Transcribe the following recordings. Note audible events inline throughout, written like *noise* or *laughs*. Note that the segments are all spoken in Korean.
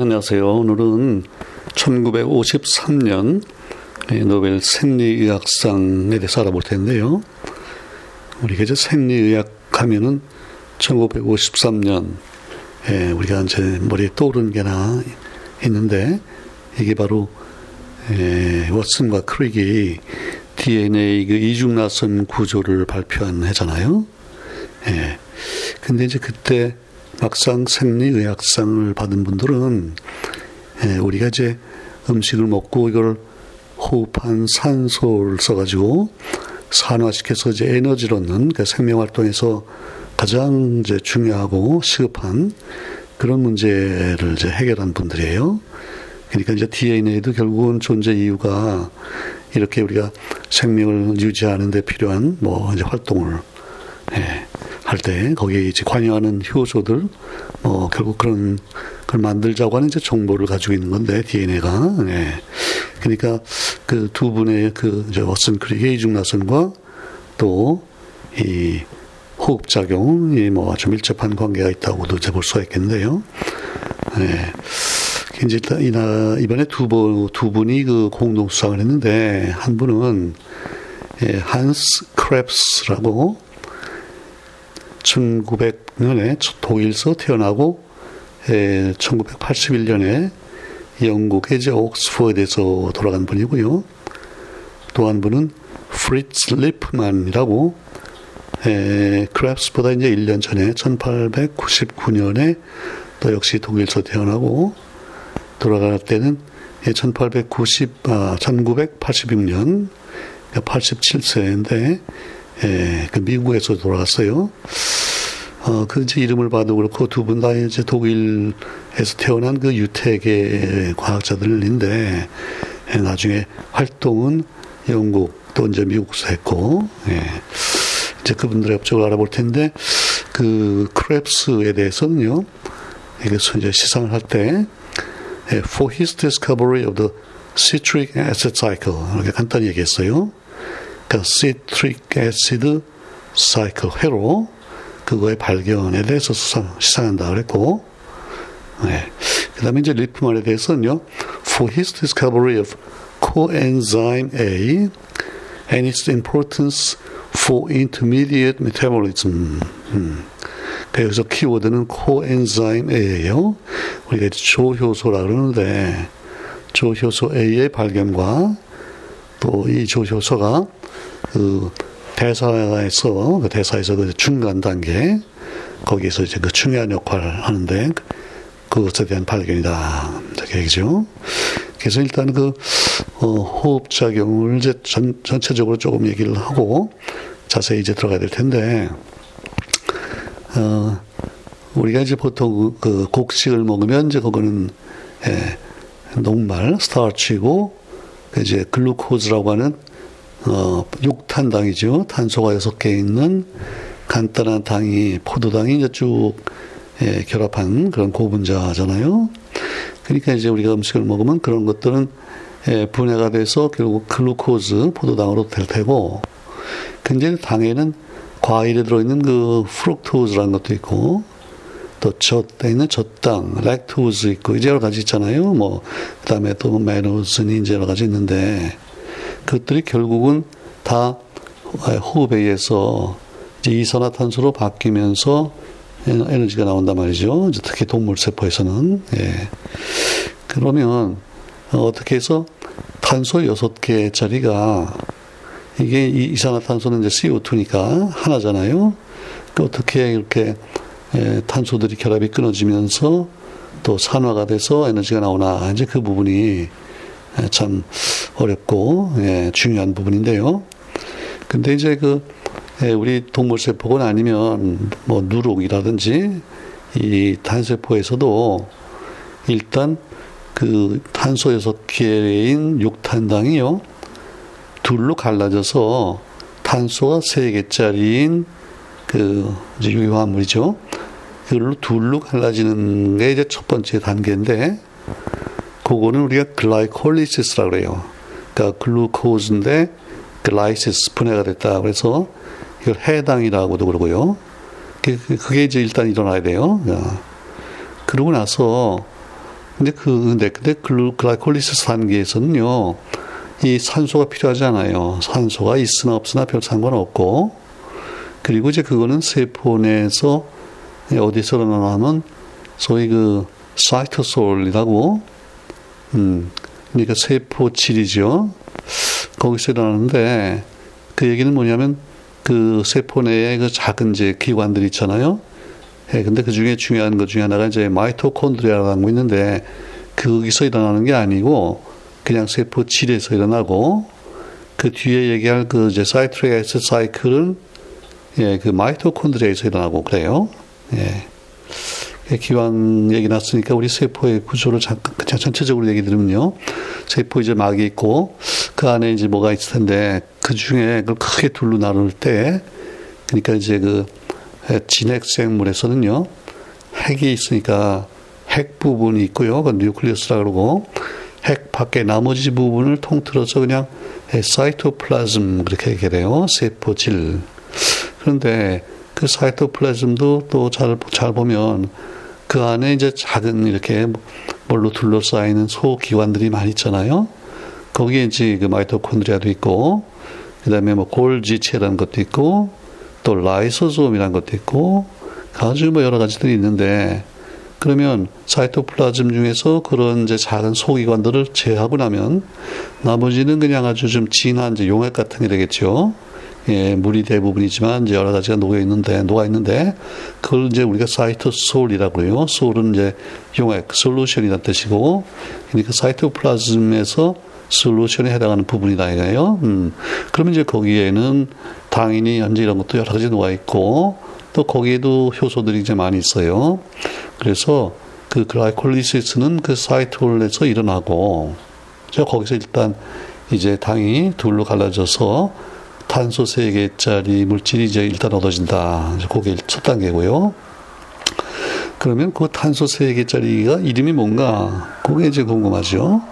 안녕하세요. 오늘은 1953년 노벨 생리의학상에 대해서 알아볼 텐데요. 우리가 이제 생리의학 하면은 1953년 예, 우리가 이제 머리에 떠오르는 게나 있는데 이게 바로 예, 왓슨과 크릭이 DNA 그 이중나선 구조를 발표한 해잖아요. 예. 근데 이제 그때 막상 생리의학상을 받은 분들은 예, 우리가 이제 음식을 먹고 이걸 호흡한 산소를 써가지고 산화시켜서 이제 에너지를 얻는 그 생명 활동에서 가장 이제 중요하고 시급한 그런 문제를 이제 해결한 분들이에요. 그러니까 이제 DNA도 결국은 존재 이유가 이렇게 우리가 생명을 유지하는 데 필요한 뭐 이제 활동을 예, 할 때 거기에 이제 관여하는 효소들 뭐 결국 그런 걸 만들자고 하는 이제 정보를 가지고 있는 건데 DNA가 예. 그러니까 그 두 분의 그 이제 워슨 크릭의 이중 나선과 또 이 호흡 작용이 뭐 아주 밀접한 관계가 있다고도 이제 볼 수가 있겠는데요. 예. 이제 이나 이번에 두분두 분이 그 공동 수상을 했는데 한 분은 예, 한스 크렙스라고 1900년에 독일서 태어나고 예, 1981년에 영국의 이제 옥스퍼드에서 돌아간 분이고요. 또 한 분은 프리츠 리프만이라고 예, 크렙스보다 이제 1년 전에 1899년에 또 역시 독일서 태어나고 돌아갈 때는 1890, 아, 1986년 87세인데 예, 그 미국에서 돌아갔어요. 어, 그 이제 이름을 봐도 그렇고 두 분 다 이제 독일에서 태어난 그 유태계 과학자들인데 예, 나중에 활동은 영국 또 이제 미국에서 했고 예. 이제 그분들의 업적을 알아볼 텐데 그 크랩스에 대해서는요. 이것을 이제 시상을 할때 예, for his discovery of the citric acid cycle 이렇게 간단히 얘기했어요. 그러니까 citric acid cycle 회로 그거의 발견에 대해서 수상, 시상한다 그랬고 네. 그 다음에 이제 리프만에 대해서는요 for his discovery of coenzyme A and its importance for intermediate metabolism 음. 그 여기서 키워드는 코엔자임 A예요. 우리가 조효소라 그러는데 조효소 A의 발견과 또 이 조효소가 그 대사에서 그 대사에서 그 중간 단계 거기에서 이제 그 중요한 역할을 하는데 그것에 대한 발견이다 이렇게 얘기죠. 그래서 일단 그 어, 호흡 작용을 이제 전, 전체적으로 조금 얘기를 하고 자세히 이제 들어가야 될 텐데 어, 우리가 이제 보통 그 곡식을 먹으면 이제 그거는 예, 녹말 스타치고 그 이제 글루코즈라고 하는 어, 육탄당이죠. 탄소가 여섯 개 있는 간단한 당이 포도당이 이제 쭉 예, 결합한 그런 고분자잖아요. 그러니까 이제 우리가 음식을 먹으면 그런 것들은 예, 분해가 돼서 결국 glucose 포도당으로 될 테고, 근데 당에는 과일에 들어있는 그 fructose라는 것도 있고, 또 젖에 있는 젖당, 렉토즈 있고, 이제 여러 가지 있잖아요. 뭐, 그 다음에 또 mannose니 이제 여러 가지 있는데, 그것들이 결국은 다 호흡에 의해서 이제 이산화탄소로 바뀌면서 에너지가 나온단 말이죠. 특히 동물 세포에서는. 예. 그러면 어떻게 해서 탄소 6개짜리가 이게 이산화탄소는 이제 CO2니까 하나잖아요. 그 어떻게 이렇게 예, 탄소들이 결합이 끊어지면서 또 산화가 돼서 에너지가 나오나 이제 그 부분이 예, 참 어렵고 예, 중요한 부분인데요. 근데 이제 그 예, 우리 동물 세포가 아니면 뭐 누룩이라든지 이 단세포에서도 일단 그 탄소 여섯 개인 육탄당이요. 둘로 갈라져서 탄소가 세 개짜리인 그 이제 유기화합물이죠. 그걸로 둘로 갈라지는 게 이제 첫 번째 단계인데, 그거는 우리가 glycolysis라고 그래요. 그러니까 glucose인데 lysis 분해가 됐다. 그래서 이걸 해당이라고도 그러고요. 그게 이제 일단 일어나야 돼요. 그러고 나서 근데 그, 근데, 근데 glycolysis 단계에서는요, 이 산소가 필요하지 않아요. 산소가 있으나 없으나 별 상관없고, 그리고 이제 그거는 세포 내에서 어디서 일어나면 소위 그 cytosol이라고, 음, 그러니까 세포질이죠. 거기서 일어나는데, 그 얘기는 뭐냐면, 그 세포 내에 그 작은 이제 기관들 있잖아요. 예, 근데 그 중에 중요한 것 중에 하나가 이제 mitochondria라는 거 있는데, 거기서 일어나는 게 아니고, 그냥 세포질에서 일어나고, 그 뒤에 얘기할 그 이제 citrate cycle은, 예, 그 mitochondria에서 일어나고 그래요. 예. 예. 기왕 얘기 났으니까 우리 세포의 구조를 잠깐 전체적으로 얘기 들으면요. 세포 이제 막이 있고 그 안에 이제 뭐가 있을 텐데 그 중에 그걸 크게 둘로 나눌 때 그러니까 이제 그 진핵 생물에서는요. 핵이 있으니까 핵 부분이 있고요. 그 뉴클리어스라 그러고 핵 밖에 나머지 부분을 통틀어서 그냥 사이토플라즘 그렇게 얘기해요. 세포질. 그런데 그 사이토플라즘도 또 잘 잘 보면 그 안에 이제 작은 이렇게 뭘로 둘러싸이는 소기관들이 많이 있잖아요. 거기에 이제 그 마이토콘드리아도 있고, 그 다음에 뭐 골지체라는 것도 있고, 또 라이소솜이라는 것도 있고, 아주 뭐 여러 가지들이 있는데, 그러면 사이토플라즘 중에서 그런 이제 작은 소기관들을 제하고 나면 나머지는 그냥 아주 좀 진한 이제 용액 같은 게 되겠죠. 예, 물이 대부분이지만 이제 여러 가지가 녹여 있는데 녹아 있는데 그걸 이제 우리가 사이토솔이라고 해요. 솔은 이제 용액, 솔루션이라는 뜻이고 그러니까 사이토플라즘에서 솔루션에 해당하는 부분이다 이거예요. 음. 그러면 이제 거기에는 당연히 현재 이런 것도 여러 가지 녹아 있고 또 거기에도 효소들이 이제 많이 있어요. 그래서 그 글라이콜리시스는 그 사이톨에서 일어나고 저 거기서 일단 이제 당이 둘로 갈라져서 탄소 3개짜리 물질이 이제 일단 얻어진다. 그게 첫 단계고요. 그러면 그 탄소 3개짜리가 이름이 뭔가? 그게 이제 궁금하죠.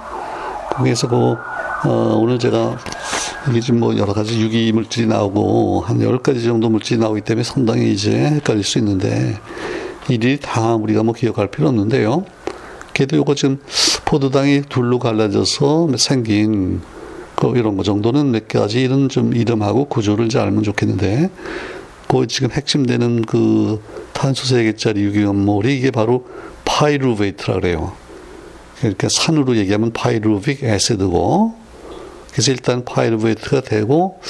거기에서 그, 어, 오늘 제가 이게 지금 뭐 여러 가지 유기 물질이 나오고 한 10가지 정도 물질이 나오기 때문에 상당히 이제 헷갈릴 수 있는데 이들이 다 우리가 뭐 기억할 필요 없는데요. 그래도 요거 지금 포도당이 둘로 갈라져서 생긴 그 이런 거 정도는 몇 가지 이런 좀 이름하고 구조를 잘 알면 좋겠는데 그 지금 핵심되는 그 탄소 세 개짜리 유기화합물이 이게 바로 pyruvate라 그래요. 그러니까 산으로 얘기하면 pyruvic acid고 그래서 일단 pyruvate가 되고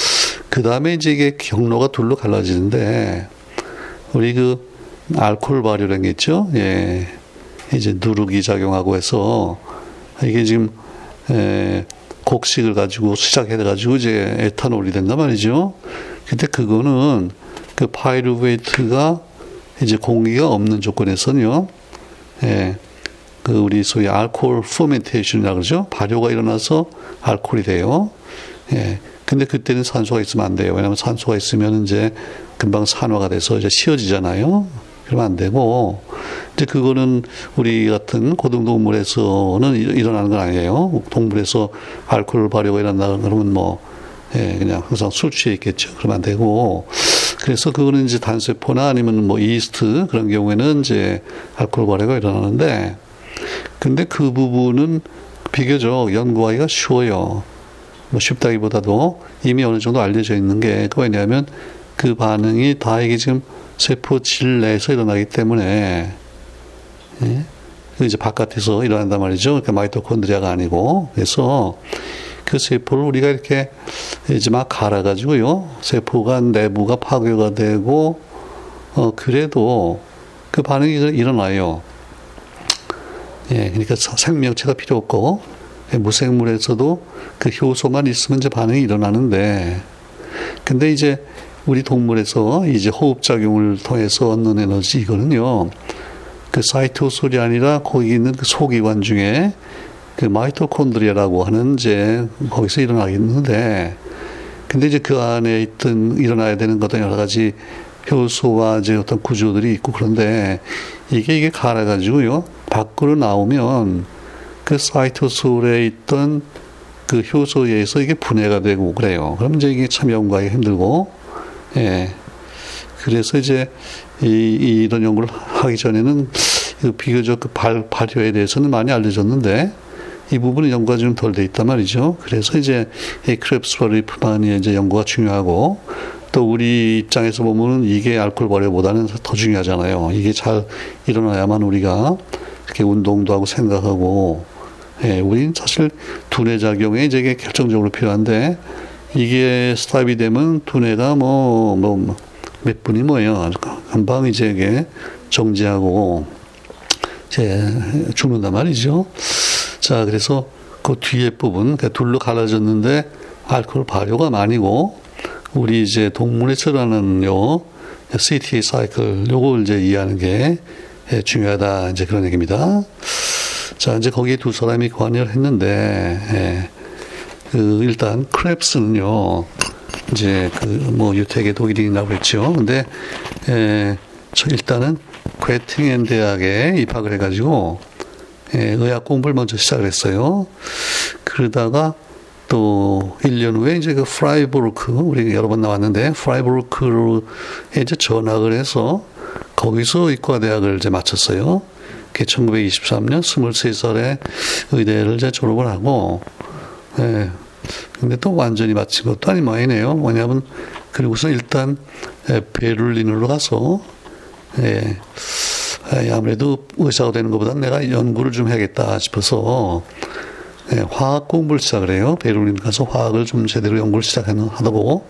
그 다음에 이제 이게 경로가 둘로 갈라지는데 우리 그 알코올 발효라는 게 있죠. 예. 이제 누룩이 작용하고 해서 이게 지금 에, 곡식을 가지고 시작해 가지고 이제 에탄올이 된단 말이죠. 근데 그거는 그 pyruvate가 이제 공기가 없는 조건에서는요. 예. 그 우리 소위 alcohol fermentation이라 그러죠. 발효가 일어나서 알코올이 돼요. 예. 근데 그때는 산소가 있으면 안 돼요. 왜냐하면 산소가 있으면 이제 금방 산화가 돼서 이제 쉬어지잖아요. 그러면 안 되고 이제 그거는 우리 같은 고등동물에서는 일어나는 건 아니에요. 동물에서 알코올 발효가 일어난다 그러면 뭐 예, 그냥 항상 술 취해 있겠죠. 그러면 안 되고 그래서 그거는 이제 단세포나 아니면 뭐 이스트 그런 경우에는 이제 알코올 발효가 일어나는데 근데 그 부분은 비교적 연구하기가 쉬워요. 뭐 쉽다기보다도 이미 어느 정도 알려져 있는 게 그 왜냐하면 그 반응이 다 이게 지금 세포 질 내에서 일어나기 때문에 예? 이제 바깥에서 일어난단 말이죠. 그러니까 마이토콘드리아가 아니고 그래서 그 세포를 우리가 이렇게 이제 막 갈아가지고요. 세포가 내부가 파괴가 되고 어 그래도 그 반응이 일어나요. 예, 그러니까 생명체가 필요 없고 무생물에서도 그 효소만 있으면 이제 반응이 일어나는데 근데 이제 우리 동물에서 이제 호흡 작용을 통해서 얻는 에너지 이거는요. 그 사이토솔이 아니라 거기 있는 그 소기관 중에 그 마이토콘드리아라고 하는 이제 거기서 일어나겠는데 근데 이제 그 안에 있던 일어나야 되는 어떤 여러 가지 효소와 이제 어떤 구조들이 있고 그런데 이게 이게 갈아가지고요 밖으로 나오면 그 사이토솔에 있던 그 효소에 의해서 이게 분해가 되고 그래요. 그럼 이제 이게 참 연구하기 힘들고 예. 그래서 이제 이, 이런 연구를 하기 전에는 그 비교적 그 발, 발효에 대해서는 많이 알려졌는데 이 부분은 연구가 좀 덜 돼 있단 말이죠. 그래서 이제 이 크랩스 버리프만이 이제 연구가 중요하고 또 우리 입장에서 보면은 이게 알코올 발효보다는 더 중요하잖아요. 이게 잘 일어나야만 우리가 이렇게 운동도 하고 생각하고 예, 우린 사실 두뇌 작용에 이제 결정적으로 필요한데 이게 스탑이 되면 두뇌가 뭐, 뭐, 몇 분이 뭐예요. 금방 이제 이게 정지하고 이제 죽는단 말이죠. 자, 그래서 그 뒤에 부분, 그 둘로 갈라졌는데 알코올 발효가 많이고 우리 이제 동물에 처하는 요 TCA cycle 요걸 이제 이해하는 게 중요하다 이제 그런 얘기입니다. 자, 이제 거기에 두 사람이 관여를 했는데 예, 그 일단 크렙스는요. 이제 그 뭐 유태계 독일인이라고 했죠. 근데 예, 저 일단은 괴팅엔 대학에 입학을 해가지고 예, 의학 공부를 먼저 시작을 했어요. 그러다가 또 1년 후에 이제 그 프라이부르크, 우리 여러 번 나왔는데, 프라이부르크로 이제 전학을 해서 거기서 의과대학을 이제 마쳤어요. 그게 1923년 23살에 의대를 이제 졸업을 하고, 예. 근데 또 완전히 마친 것도 아니 뭐이네요. 뭐냐면, 그리고서 일단 예, 베를린으로 가서, 예. 아무래도 의사가 되는 것보다 내가 연구를 좀 해야겠다 싶어서, 예, 화학 공부를 시작을 해요. 베를린 가서 화학을 좀 제대로 연구를 시작하고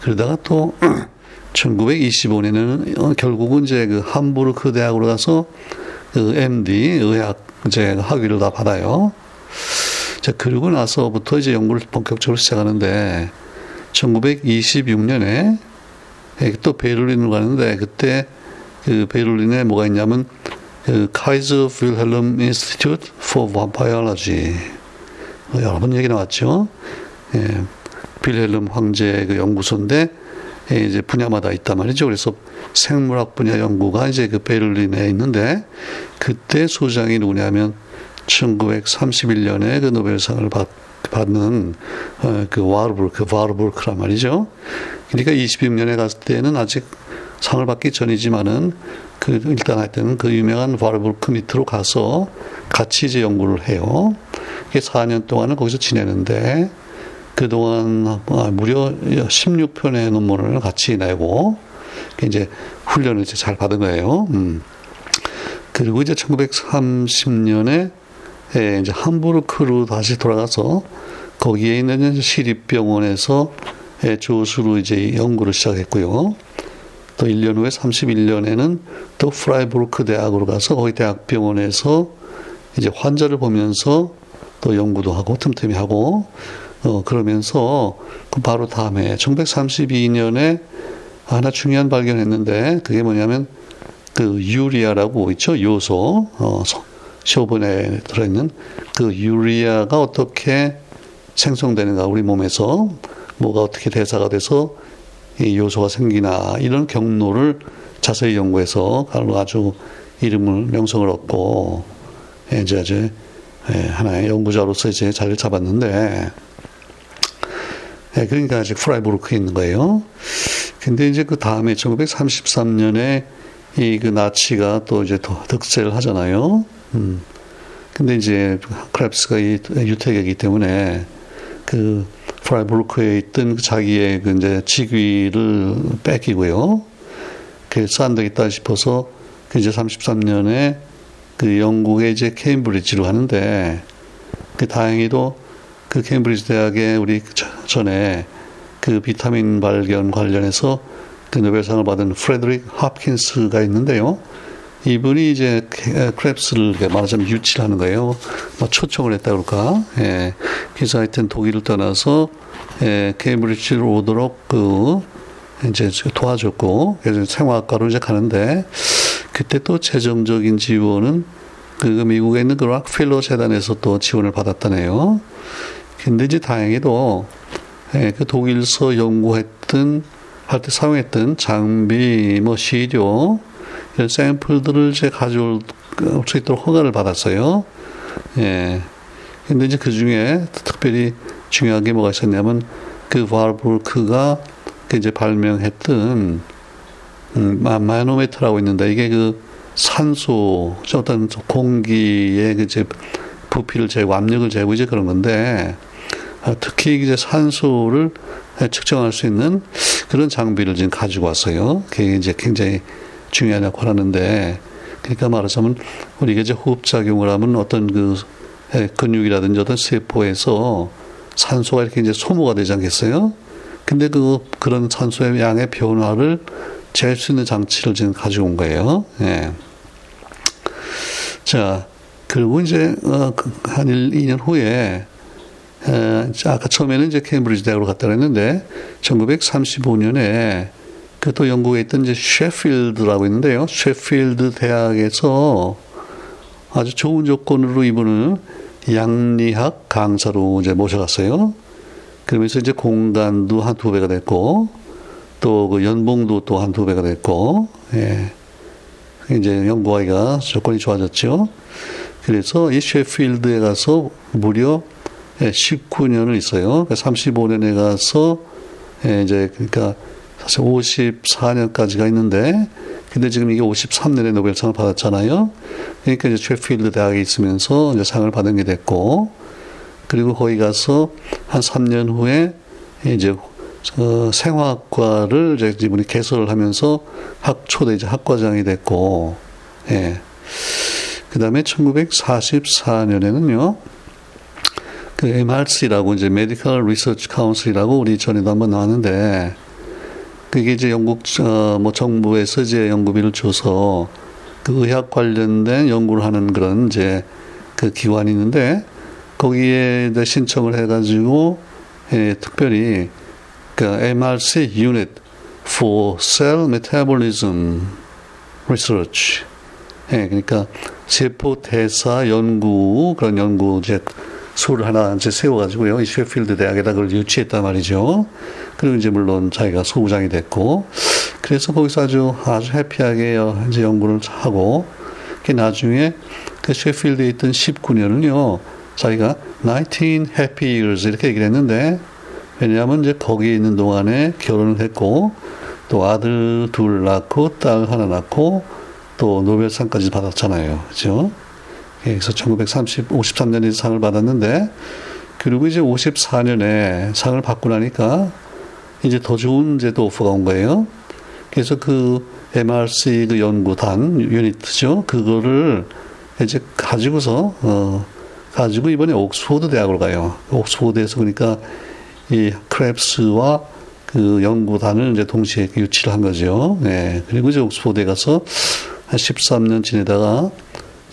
그러다가 또 *clears throat* 1925년에는 어, 결국은 이제 그 함부르크 대학으로 가서 그 MD 의학 이제 학위를 다 받아요. 자, 그러고 나서부터 이제 연구를 본격적으로 시작하는데 1926년에 예, 또 베를린으로 가는데 그때 그 베를린에 뭐가 있냐면 그 카이저 빌헬름 Institute for Biology 여러 번 얘기 나왔죠. 예, 필헬름 황제 그 연구소인데 예, 이제 분야마다 있단 말이죠. 그래서 생물학 분야 연구가 이제 그 베를린에 있는데 그때 소장이 누구냐면 1931년에 그 노벨상을 받, 받는 어, 그 와르부르크, 와르부르크란 말이죠. 그러니까 26년에 갔을 때는 아직 상을 받기 전이지만은 그 일단 하여튼 그 유명한 바르부르크 밑으로 가서 같이 이제 연구를 해요. 그게 4년 동안은 거기서 지내는데 그동안 아, 무려 16편의 논문을 같이 내고 이제 훈련을 이제 잘 받은 거예요. 음. 그리고 이제 1930년에 예, 이제 함부르크로 다시 돌아가서 거기에 있는 시립병원에서 예, 조수로 이제 연구를 시작했고요. 또 1년 후에 31년에는 또 프라이부르크 대학으로 가서 거기 대학병원에서 이제 환자를 보면서 또 연구도 하고 틈틈이 하고 어 그러면서 그 바로 다음에 1932년에 하나 중요한 발견했는데 그게 뭐냐면 그 urea라고 있죠 요소 어 소변에 들어있는 그 urea가 어떻게 생성되는가 우리 몸에서 뭐가 어떻게 대사가 돼서 이 요소가 생기나 이런 경로를 자세히 연구해서 아주 이름을 명성을 얻고 이제 이제 하나의 연구자로서 이제 자리를 잡았는데 그러니까 아직 프라이부르크에 있는 거예요. 근데 이제 그 다음에 1933년에 이 그 나치가 또 이제 더 득세를 하잖아요. 음. 근데 이제 크랩스가 이 유태계이기 때문에 그 프라이부르크에 있던 그 자기의 그 이제 직위를 뺏기고요. 안 되겠다 싶어서 그 이제 33년에 그 영국의 이제 케임브리지로 가는데 그 다행히도 그 케임브리지 대학에 우리 전에 그 비타민 발견 관련해서 그 노벨상을 받은 프레드릭 홉킨스가 있는데요. 이분이 이제 크렙스를 말하자면 유치를 하는 거예요. 뭐 초청을 했다 그럴까. 예. 그래서 하여튼 독일을 떠나서 예, 케임브리지로 오도록 그 이제 도와줬고 그래서 생화학과로 이제 가는데 그때 또 재정적인 지원은 그 미국에 있는 그 락필러 재단에서 또 지원을 받았다네요. 근데 이제 다행히도 예, 그 독일서 연구했던 할 때 사용했던 장비 뭐 시료 이런 샘플들을 이제 가져올 수 있도록 허가를 받았어요. 예. 근데 이제 그 중에 특별히 중요한 게 뭐가 있었냐면 그 바르부르크가 그 이제 발명했던 음, 마노메트라고 있는데 이게 그 산소, 어떤 공기의 이제 부피를 재고 압력을 재고 이제 그런 건데 아, 특히 이제 산소를 측정할 수 있는 그런 장비를 지금 가지고 왔어요. 그게 이제 굉장히 역할을 하는데 그러니까 말하자면 우리가 이제 호흡작용을 하면 어떤 그 근육이라든지 어떤 세포에서 산소가 이렇게 이제 소모가 되지 않겠어요? 근데 그 그런 산소의 양의 변화를 잴 수 있는 장치를 지금 가지고 온 거예요. 예. 자, 그리고 이제 어, 그한 1, 2년 후에 에, 아까 처음에는 이제 케임브리지 대학으로 갔다 그랬는데 1935년에 그 또 영국에 있던 이제 셰필드라고 있는데요. 셰필드 대학에서 아주 좋은 조건으로 이분을 양리학 강사로 이제 모셔갔어요. 그러면서 이제 공간도 한 두 배가 됐고 또 그 연봉도 또 한 두 배가 됐고 예. 이제 연구하기가 조건이 좋아졌죠. 그래서 이 셰필드에 가서 무려 19년을 예, 있어요. 35년에 그러니까 가서 예, 이제 그러니까 사실 54년까지가 있는데 근데 지금 이게 53년에 노벨상을 받았잖아요. 그러니까 이제 셰필드 대학에 있으면서 이제 상을 받은 게 됐고 그리고 거기 가서 한 3년 후에 이제 어, 생화학과를 이제 이분이 개설을 하면서 학 초대 이제 학과장이 됐고 예. 그 다음에 1944년에는요, 그 MRC라고 이제 Medical Research Council이라고 우리 전에도 한번 나왔는데, 그게 이제 영국, 어, 뭐 정부에서 이제 연구비를 줘서 그 의학 관련된 연구를 하는 그런 이제 그 기관이 있는데, 거기에 이제 신청을 해가지고, 예, 특별히 그 MRC Unit for Cell Metabolism Research. 예, 그러니까 세포 대사 연구 그런 연구 이제 수를 하나 이제 세워가지고요. 이 셰필드 대학에다 그걸 유치했단 말이죠. 그리고 이제 물론 자기가 소부장이 됐고, 그래서 거기서 아주 아주 해피하게 이제 연구를 하고, 그 나중에 그 셰필드에 있던 19년을요, 자기가 19 happy years 이렇게 얘기를 했는데, 왜냐하면 이제 거기에 있는 동안에 결혼을 했고, 또 아들 둘 낳고, 딸 하나 낳고, 또 노벨상까지 받았잖아요. 그죠? 그래서 1930, 53년에 상을 받았는데, 그리고 이제 54년에 상을 받고 나니까 이제 더 좋은 또 오퍼가 온 거예요. 그래서 그 MRC 그 연구단 유니트죠. 그거를 이제 가지고서 어 가지고 이번에 옥스포드 대학으로 가요. 옥스포드에서 그러니까 이 크랩스와 그 연구단을 이제 동시에 유치를 한 거죠. 네. 그리고 이제 옥스포드에 가서 한 13년 지내다가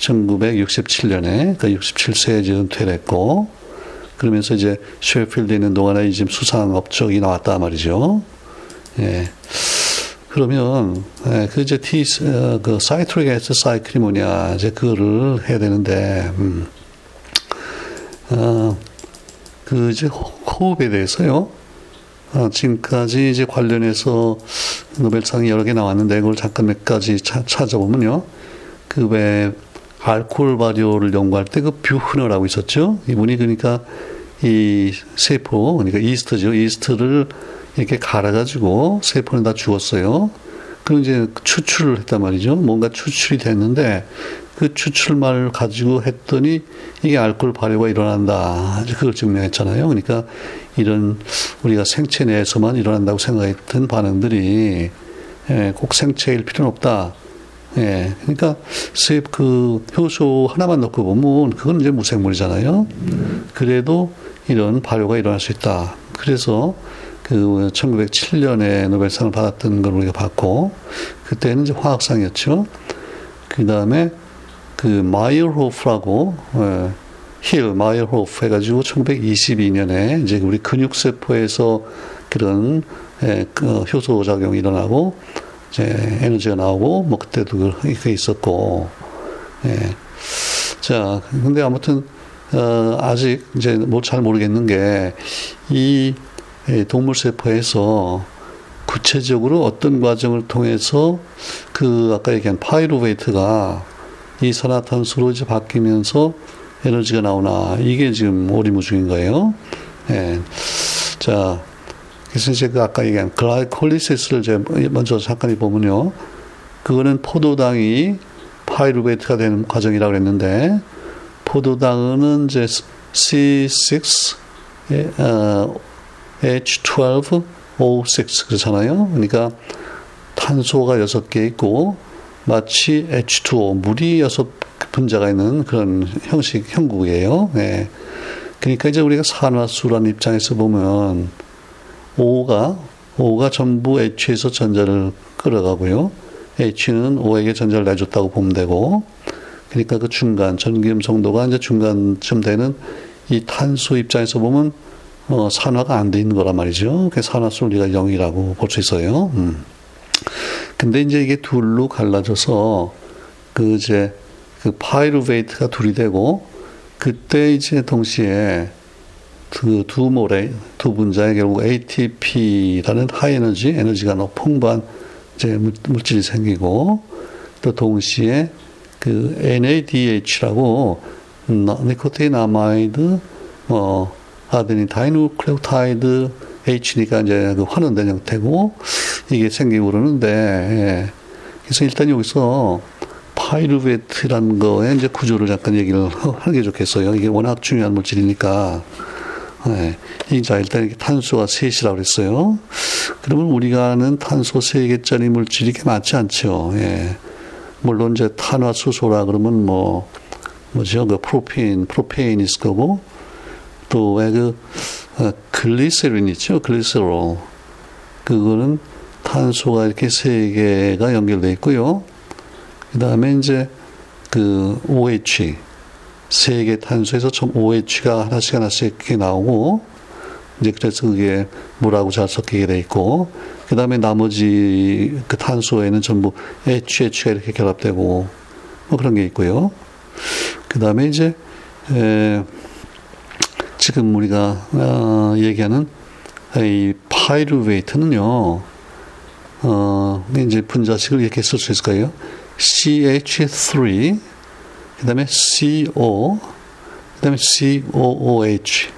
1967년에 그 67세에 이제 은퇴를 했고 그러면서 이제 셰필드에 있는 동안에 지금 수상 업적이 나왔다 말이죠. 예. 그러면 예, 그 이제 T 어, 그 citric acid cycle이 뭐냐 이제 그거를 해야 되는데 음. 어, 그 이제 호흡에 대해서요. 어, 지금까지 이제 관련해서 노벨상이 여러 개 나왔는데 그걸 잠깐 몇 가지 차, 찾아보면요. 그 왜 알코올 발효를 연구할 때 그 부흐너라고 있었죠. 이분이 그러니까 이 세포, 그러니까 이스트죠. 이스트를 이렇게 갈아가지고 세포는 다 죽었어요. 그럼 이제 추출을 했단 말이죠. 뭔가 추출이 됐는데 그 추출만을 가지고 했더니 이게 알코올 발효가 일어난다. 그걸 증명했잖아요. 그러니까 이런 우리가 생체 내에서만 일어난다고 생각했던 반응들이 예, 꼭 생체일 필요는 없다. 예, 그러니까 그 효소 하나만 넣고 보면 그건 이제 무생물이잖아요. 그래도 이런 발효가 일어날 수 있다. 그래서 그 1907년에 노벨상을 받았던 걸 우리가 봤고 그때는 이제 화학상이었죠. 그 다음에 그 마이어호프라고 예, 힐 마이어호프 해가지고 1922년에 이제 우리 근육세포에서 그런 예, 그 효소 작용이 일어나고 이제 에너지가 나오고 뭐 그때도 그게 있었고 예. 자 근데 아무튼 어, 아직 이제 뭐 잘 모르겠는 게 이 동물 세포에서 구체적으로 어떤 과정을 통해서 그 아까 얘기한 pyruvate가 이산화탄소로 이제 바뀌면서 에너지가 나오나 이게 지금 오리무중인 거예요. 예. 자, 그래서 이제 그 아까 얘기한 glycolysis를 먼저 잠깐 보면요. 그거는 포도당이 파이루베이트가 되는 과정이라고 그랬는데 포도당은 이제 C6 어, H12 O6 그렇잖아요. 그러니까 탄소가 6개 있고 마치 H2O 물이 6 분자가 있는 그런 형식 형국이에요. 네. 그러니까 이제 우리가 산화수라는 입장에서 보면 O가 O가 전부 H에서 전자를 끌어가고요. H는 O에게 전자를 내줬다고 보면 되고, 그러니까 그 중간 전기음 성도가 이제 중간쯤 되는 이 탄소 입장에서 보면 어, 산화가 안 돼 있는 거란 말이죠. 그 산화수 우리가 0이라고 볼 수 있어요. 음. 근데 이제 이게 둘로 갈라져서 그 이제 그 파이루베이트가 둘이 되고 그때 이제 동시에 그 두 몰에 두 분자에 결국 ATP라는 하이에너지 에너지가 높 풍부한 이제 물질이 생기고 또 동시에 그 NADH라고 nicotinamide 뭐 adenine dinucleotide H니까 이제 그 환원된 형태고 이게 생기고 그러는데 예. 그래서 일단 여기서 pyruvate라는 거에 이제 구조를 잠깐 얘기를 *laughs* 하는 게 좋겠어요. 이게 워낙 중요한 물질이니까. 예. 자, 일단 이렇게 탄소가 셋이라고 그랬어요. 그러면 우리가 아는 탄소 세 개짜리 물질이 이렇게 많지 않죠. 예. 물론 이제 탄화수소라 그러면 뭐, 뭐죠? 그 프로페인, 프로페인 있을 거고, 또 왜 그, 어, 글리세린 있죠? 글리세롤. 그거는 탄소가 이렇게 세 개가 연결되어 있고요. 그 다음에 이제 그 OH. 세개 탄소에서 좀 OH가 하나씩 하나씩 이렇게 나오고, 이제 그래서 그게 물하고 잘 섞이게 돼 있고, 그 다음에 나머지 그 탄소에는 전부 HH가 이렇게 결합되고, 뭐 그런 게 있고요. 그 다음에 이제, 에, 지금 우리가 어, 얘기하는 이 파이루베이트는요, 어, 이제 분자식을 이렇게 쓸 수 있을까요? CH3, 그 다음에 CO, 그 다음에 COOH.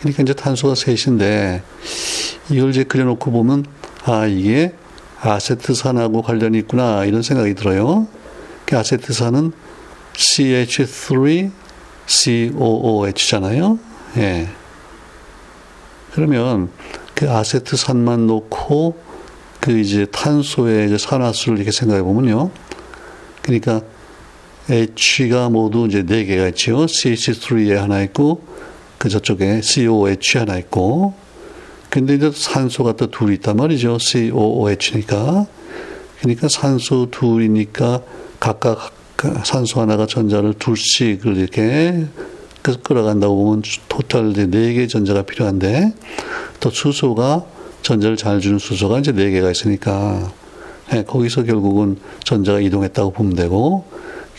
그러니까 이제 탄소가 셋인데, 이걸 이제 그려놓고 보면, 아, 이게 아세트산하고 관련이 있구나, 이런 생각이 들어요. 그 아세트산은 CH3, COOH잖아요. 예. 그러면 그 아세트산만 놓고 그 이제 탄소의 그 산화수를 이렇게 생각해 보면요. 그러니까 H가 모두 이제 네 개가 있죠. CH3에 하나 있고 그 저쪽에 COH 하나 있고 근데 이제 산소가 또 둘이 있단 말이죠. COOH니까. 그러니까 산소 둘이니까 각각 산소 하나가 전자를 둘씩을 이렇게 끌어간다고 보면 토탈 네개 전자가 필요한데 또 수소가 전자를 잘 주는 수소가 이제 네 개가 있으니까 네, 거기서 결국은 전자가 이동했다고 보면 되고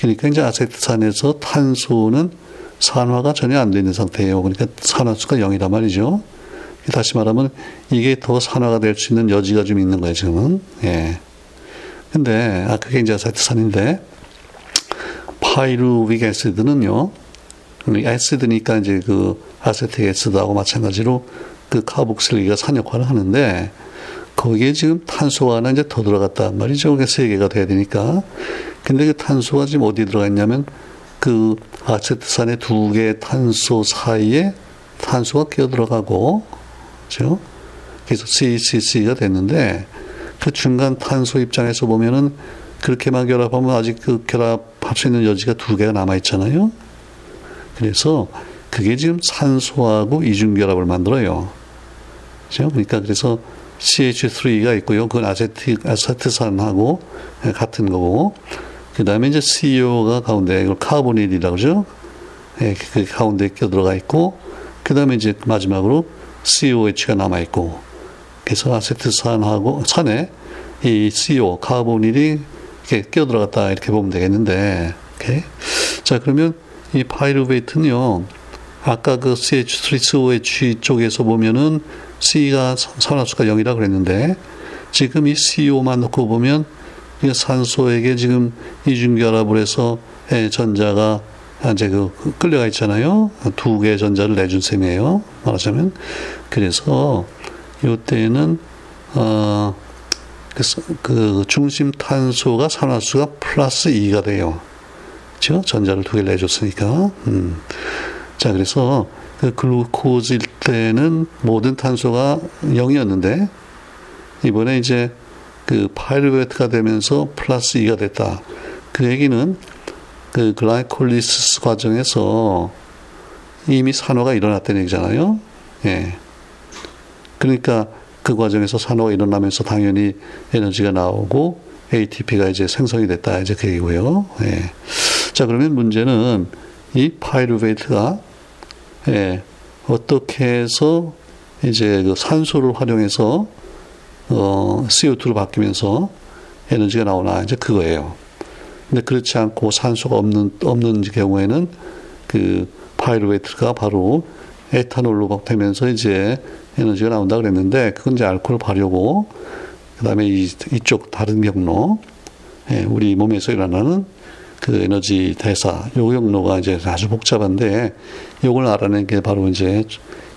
그러니까 이제 아세트산에서 탄소는 산화가 전혀 안 되는 상태예요. 그러니까 산화수가 0이란 말이죠. 다시 말하면 이게 더 산화가 될 수 있는 여지가 좀 있는 거예요, 지금은. 예. 근데, 아, 그게 이제 아세트산인데, 파이루빅 애시드는요, 애시드니까 이제 그 아세틱 애시드하고 마찬가지로 그 카복실기가 산 역할을 하는데 거기에 지금 탄소가 하나 이제 더 들어갔단 말이죠. 그게 세 개가 돼야 되니까. 근데 그 탄소가 지금 어디 들어가 있냐면 그 아세트산의 두 개의 탄소 사이에 탄소가 끼어 들어가고, 그죠? 그래서 CCC가 됐는데 그 중간 탄소 입장에서 보면은 그렇게만 결합하면 아직 그 결합할 수 있는 여지가 두 개가 남아 있잖아요. 그래서 그게 지금 산소하고 이중 결합을 만들어요. 그죠? 그러니까 그래서 CH3가 있고요. 그건 아세트, 아세트산하고 같은 거고. 그 다음에 이제 CO가 가운데, 이걸 카보닐이라고 그러죠? 예, 그 가운데 껴 들어가 있고, 그 다음에 이제 마지막으로 COH가 남아있고, 그래서 아세트산하고, 산에 이 CO, 카보닐이 이렇게 끼어 들어갔다, 이렇게 보면 되겠는데, 오케이. 자, 그러면 이 파이루베이트는요, 아까 그 CH3COH 쪽에서 보면은 C가 산화수가 0이라고 그랬는데, 지금 이 CO만 놓고 보면, 산소에게 지금 이중결합을 해서 전자가 이제 그 끌려가 있잖아요. 두 개의 전자를 내준 셈이에요. 말하자면. 그래서 이때는 어, 그, 그 중심 탄소가 산화수가 플러스 2가 돼요. 그죠? 전자를 두 개를 내줬으니까. 음. 자, 그래서 그 glucose일 때는 모든 탄소가 0이었는데, 이번에 이제 그 pyruvate가 되면서 플러스 2가 됐다. 그 얘기는 그 glycolysis 과정에서 이미 산화가 일어났다는 얘기잖아요. 예. 그러니까 그 과정에서 산화가 일어나면서 당연히 에너지가 나오고 ATP가 이제 생성이 됐다. 이제 그 얘기고요. 예. 자, 그러면 문제는 이 파이루베이트가 예, 어떻게 해서 이제 그 산소를 활용해서 어, CO2로 바뀌면서 에너지가 나오나 이제 그거예요. 근데 그렇지 않고 산소가 없는 없는 경우에는 그 파이루베이트가 바로 에탄올로 되면서 이제 에너지가 나온다 그랬는데 그건 이제 알코올 발효고 그다음에 이, 이쪽 다른 경로 예, 우리 몸에서 일어나는 그 에너지 대사 요 경로가 이제 아주 복잡한데 요걸 알아낸 게 바로 이제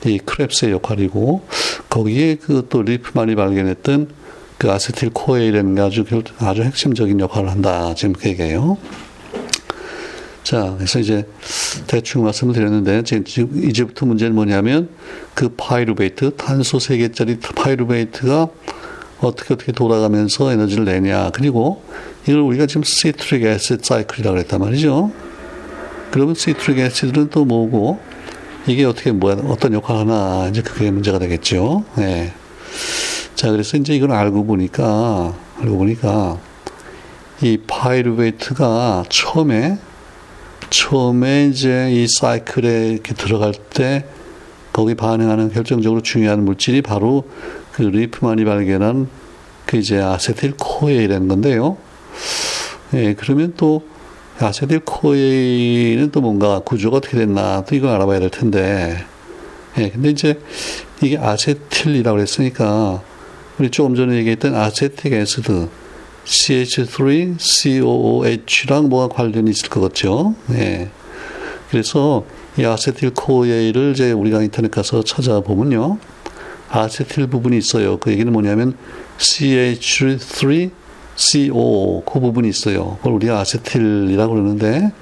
이 크랩스의 역할이고 거기에 그 또 리프만이 발견했던 그 acetyl CoA라는 게 아주 아주 핵심적인 역할을 한다 지금 그 얘기예요. 자, 그래서 이제 대충 말씀을 드렸는데 지금 이제부터 문제는 뭐냐면 그 pyruvate 탄소 세 개짜리 pyruvate가 어떻게 어떻게 돌아가면서 에너지를 내냐 그리고 이걸 우리가 지금 citric acid cycle이라고 그랬단 말이죠. 그러면 citric acid는 또 뭐고 이게 어떻게 뭐야 어떤 역할을 하나 이제 그게 문제가 되겠죠. 네. 자 그래서 이제 이걸 알고 보니까 알고 보니까 이 pyruvate가 처음에 처음에 이제 이 사이클에 이렇게 들어갈 때 거기 반응하는 결정적으로 중요한 물질이 바로 그 리프만이 발견한 그 이제 acetyl CoA라는 건데요. 예, 그러면 또 acetyl CoA는 또 뭔가 구조가 어떻게 됐나 또 이걸 알아봐야 될 텐데. 예, 근데 이제 이게 아세틸이라고 했으니까 우리 조금 전에 얘기했던 아세틱 애시드 CH3, COOH랑 뭐가 관련이 있을 것 같죠. 네. 그래서 이 아세틸 코에이를 이제 우리가 인터넷 가서 찾아보면요. 아세틸 부분이 있어요. 그 얘기는 뭐냐면 CH3, CO 그 부분이 있어요. 그걸 우리가 아세틸이라고 그러는데,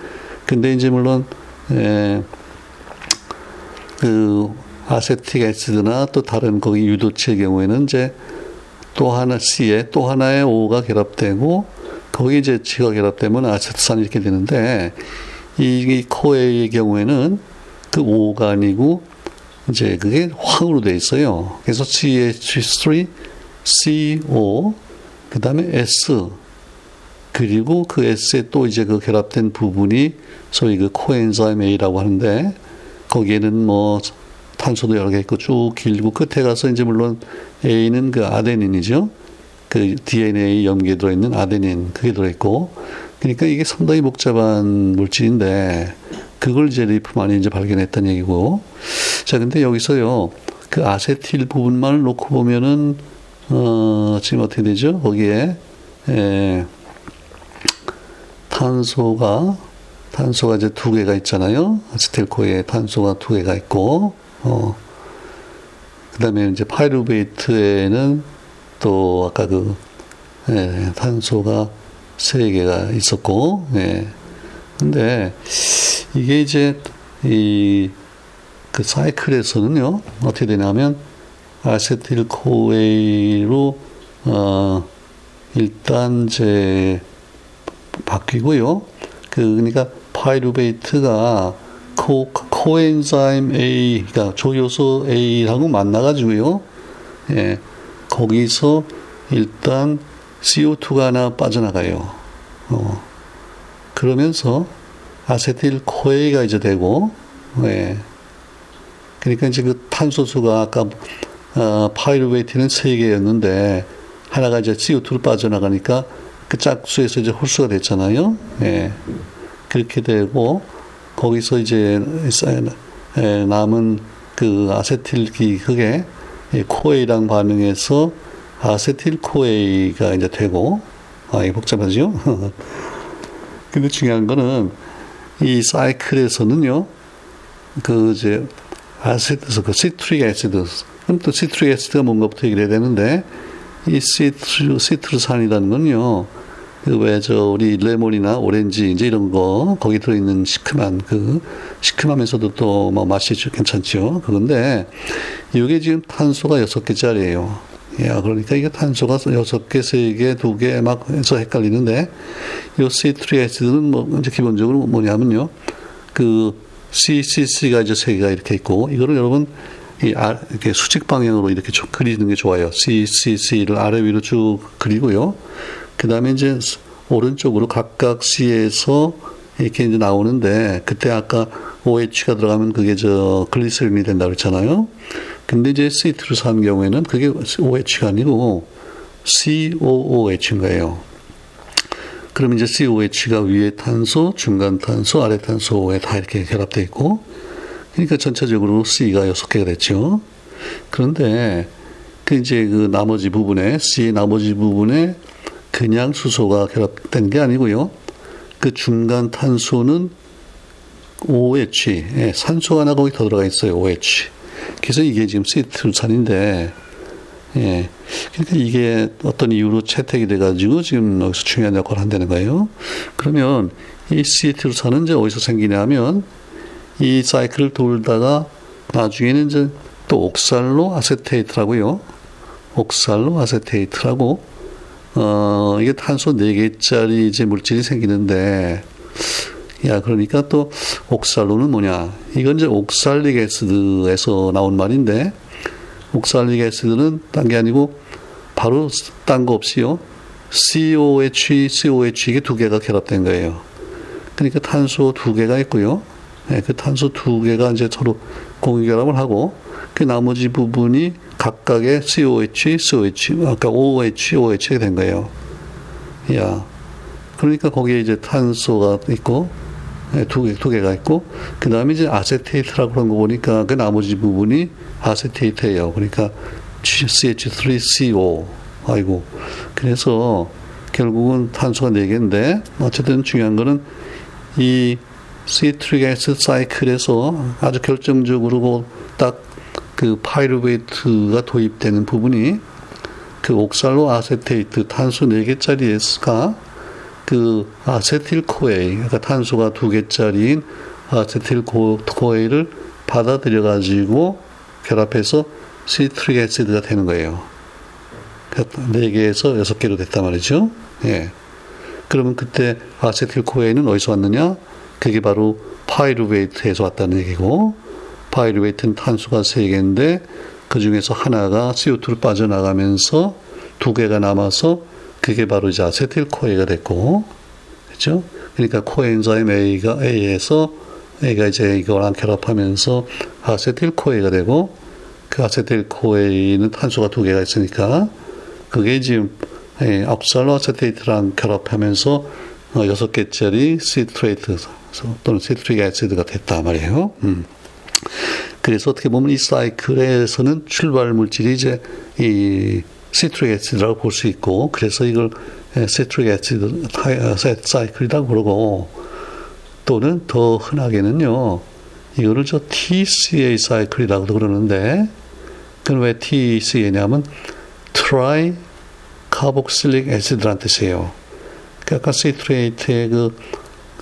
근데 이제 물론 에, 그 아세틱 애시드나 또 다른 거기 유도체의 경우에는 이제 또 하나 C에 또 하나의 O가 결합되고 거기 이제 G가 결합되면 아세트산이 이렇게 되는데 이 코에의 경우에는 그 O가 아니고 이제 그게 황으로 되어 있어요. 그래서 CH3, CO, 그 다음에 S, 그리고 그 S에 또 이제 그 결합된 부분이 소위 그 코엔자임 A라고 하는데 거기에는 뭐 탄소도 여러 개 있고 쭉 길고 끝에 가서 이제 물론 A는 그 아데닌이죠. 그 DNA 염기에 들어있는 아데닌 그게 들어있고 그러니까 이게 상당히 복잡한 물질인데 그걸 이제 리프만이 이제 발견했던 얘기고. 자 근데 여기서요 그 아세틸 부분만 놓고 보면은 어 지금 어떻게 되죠? 거기에 에, 탄소가 탄소가 이제 두 개가 있잖아요. 아세틸코에 탄소가 두 개가 있고 어, 그 다음에 이제 파이루베이트에는 또 아까 그, 예, 탄소가 세 개가 있었고, 예. 근데 이게 이제 이 그 사이클에서는요, 어떻게 되냐면 acetyl CoA로, 어, 일단 이제 바뀌고요. 그, 그러니까 파이루베이트가 코, 코엔자임 A, 그러니까 조효소 A하고 만나 가지고요. 예, 거기서 일단 CO2가 하나 빠져나가요. 어, 그러면서 acetyl CoA가 이제 되고, 예. 그러니까 이제 그 탄소수가 아까 어, pyruvate는 세 개였는데 하나가 이제 CO2로 빠져나가니까 그 짝수에서 이제 홀수가 됐잖아요. 예. 그렇게 되고 거기서 이제 남은 그 아세틸기 그게 CoA랑 반응해서 acetyl CoA가 이제 되고 아 이게 복잡하죠. *laughs* 근데 중요한 거는 이 사이클에서는요 그 이제 아세트에서 그 citric acid 그럼 또 citric acid가 뭔가부터 얘기를 해야 되는데 이 시트르, 시트르산이라는 건요, 그 왜 저 우리 레몬이나 오렌지 이제 이런 거 거기 들어 있는 시큼한 그 시큼하면서도 또 뭐 맛이 괜찮죠. 그런데 이게 지금 탄소가 여섯 개짜리예요. 야 그러니까 이게 탄소가 여섯 개, 세 개, 두개막 해서 헷갈리는데 이 시트리 애시드는 뭐 이제 기본적으로 뭐냐면요. 그 CCC가 이제 세 개가 이렇게 있고 이거를 여러분 이 아, 이렇게 수직 방향으로 이렇게 쭉 그리는 게 좋아요. CCC를 아래 위로 쭉 그리고요. 그 다음에 이제 오른쪽으로 각각 C에서 이렇게 이제 나오는데 그때 아까 OH가 들어가면 그게 저 글리세린이 된다고 그랬잖아요. 근데 이제 시트루산 경우에는 그게 OH가 아니고 COOH인 거예요. 그럼 이제 COH가 위에 탄소, 중간 탄소, 아래 탄소에 다 이렇게 결합되어 있고, 그러니까 전체적으로 C가 여섯 개가 됐죠. 그런데 그 이제 그 나머지 부분에 C 나머지 부분에 그냥 수소가 결합된 게 아니고요. 그 중간 탄소는 OH, 예, 산소가 하나 거기 더 들어가 있어요. OH. 그래서 이게 지금 시트루산인데, 예. 그러니까 이게 어떤 이유로 채택이 돼가지고 지금 여기서 중요한 역할을 한다는 거예요. 그러면 이 시트루산은 이제 어디서 생기냐 하면 이 사이클을 돌다가 나중에는 이제 또 옥살로 아세테이트라고요. 옥살로 아세테이트라고 어, 이게 탄소 4개짜리 이제 물질이 생기는데, 야, 그러니까 또 옥살로는 뭐냐. 이건 이제 옥살릭 애시드에서 나온 말인데, 옥살릭 애시드는 딴 게 아니고, 바로 딴 거 없이요. COH, COH 이게 두 개가 결합된 거예요. 그러니까 탄소 두 개가 있고요. 네, 그 탄소 두 개가 이제 서로 공유 결합을 하고, 그 나머지 부분이 각각의 COH, COH, 아까 OH, OH가 된 거예요. 야. 그러니까 거기에 이제 탄소가 있고, 네, 두 개, 두 개가 있고, 그 다음에 이제 아세테이트라고 그런 거 보니까 그 나머지 부분이 아세테이트예요. 그러니까 CH3CO. 아이고. 그래서 결국은 탄소가 네 개인데, 어쨌든 중요한 거는 이 애시드 사이클에서 아주 결정적으로 딱 그 파이루베이트가 도입되는 부분이 그 oxaloacetate 탄소 4개짜리가 그 acetyl CoA 그러니까 탄소가 2개짜리인 acetyl CoA를 받아들여 가지고 결합해서 citric acid가 되는 거예요. 4개에서 6개로 됐단 말이죠. 예. 그러면 그때 acetyl CoA는 어디서 왔느냐? 그게 바로 pyruvate에서 왔다는 얘기고 pyruvate는 탄소가 세 개인데 그 중에서 하나가 CO2를 빠져나가면서 두 개가 남아서 그게 바로 이제 acetyl CoA가 됐고, 그죠? 그러니까 coenzyme A가 A에서 A가 이제 이거랑 결합하면서 acetyl CoA가 되고, 그 acetyl CoA는 탄소가 두 개가 있으니까 그게 지금 예, oxaloacetate랑 결합하면서 어, 여섯 개짜리 citrate 또는 citric acid가 됐다 말이에요. 음. 그래서 어떻게 보면 이 사이클에서는 출발 물질이 이제 이 citric acid라고 볼 수 있고 그래서 이걸 citric acid cycle이라고 그러고 또는 더 흔하게는요 이거를 저 TCA cycle이라고도 그러는데 그건 왜 TCA냐면 tricarboxylic acid란 뜻이에요. 아까 citrate에 그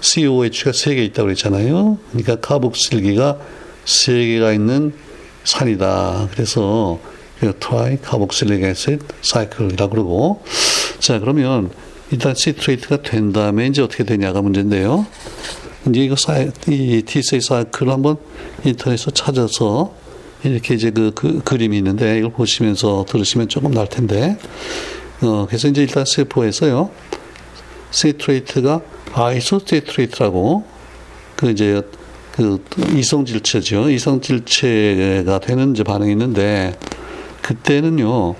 COOH가 세 개 있다고 그랬잖아요. 그러니까 카복실기가 세 개가 있는 산이다. 그래서 tricarboxylic acid cycle이라고 그러고. 자 그러면 일단 citrate가 된 다음에 이제 어떻게 되냐가 문제인데요. 이제 이거 사이, 이 TCA cycle을 한번 인터넷에서 찾아서 이렇게 이제 그, 그 그림이 있는데 이걸 보시면서 들으시면 조금 날 텐데. 어, 그래서 이제 일단 세포에서요. citrate가 isocitrate라고 그 이제 그 이성질체죠. 이성질체가 되는 이제 반응이 있는데 그때는요.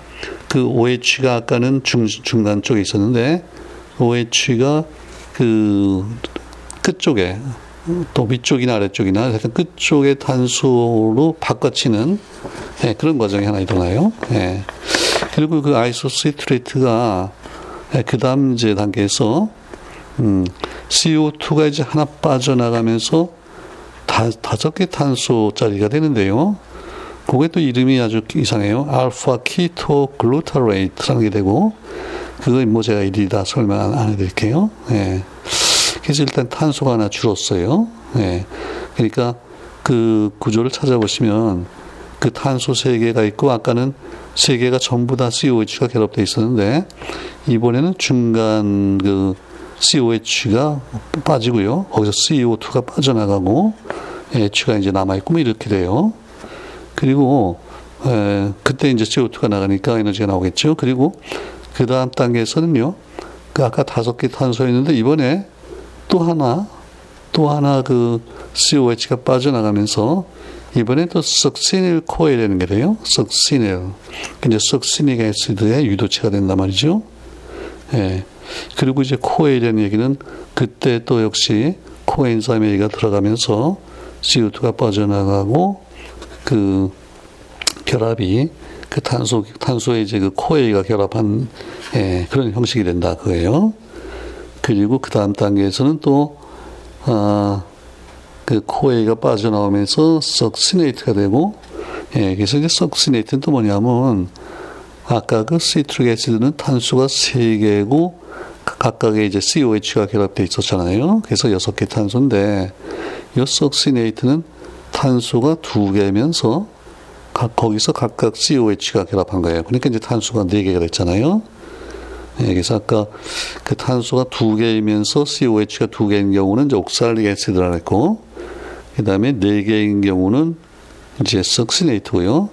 그 OH가 아까는 중, 중간 쪽에 있었는데 OH가 그 끝쪽에 또 위쪽이나 아래쪽이나 하여튼 끝쪽에 탄소로 바꿔치는 네, 그런 과정이 하나 일어나요. 네. 그리고 그 isocitrate가 네, 그 다음 이제 단계에서 음, CO2가 이제 하나 빠져나가면서 다, 다섯 개 탄소짜리가 되는데요. 그게 또 이름이 아주 이상해요. alpha-ketoglutarate라는 게 되고 그건 뭐 제가 일일이 다 설명 안 해드릴게요. 예. 그래서 일단 탄소가 하나 줄었어요. 예. 그러니까 그 구조를 찾아보시면 그 탄소 세 개가 있고 아까는 세 개가 전부 다 COH가 결합되어 있었는데 이번에는 중간 그 COH가 빠지고요. 거기서 CO2가 빠져나가고 H가 이제 남아있고 뭐 이렇게 돼요. 그리고 에, 그때 이제 CO2가 나가니까 에너지가 나오겠죠. 그리고 그 다음 단계에서는요. 그 아까 다섯 개 탄소였는데 이번에 또 하나 또 하나 그 COOH가 빠져나가면서 이번에 또 succinyl CoA라는 게 돼요. succinyl. 이제 succinic acid의 유도체가 된단 말이죠. 예. 그리고 이제 CoA라는 얘기는 그때 또 역시 코엔자임 얘기가 들어가면서 CO2가 빠져나가고 그 결합이 그 탄소 탄소에 이제 그 CoA가 결합한 예, 그런 형식이 된다 그거예요. 그리고 그 다음 단계에서는 또 아, 그 CoA가 빠져나오면서 succinate가 되고 예, 그래서 이제 succinate는 또 뭐냐면 아까 그 citric acid는 탄소가 세 개고 각각의 이제 COOH가 결합되어 있었잖아요. 그래서 여섯 개 탄소인데 이 succinate는 탄소가 두 개면서 거기서 각각 COH가 결합한 거예요. 그러니까 이제 탄소가 네 개가 됐잖아요. 예, 그래서 아까 그 탄소가 두 개이면서 COH가 두 개인 경우는 이제 옥살릭 애시드라 했고, 그 다음에 네 개인 경우는 이제 석시네이트고요.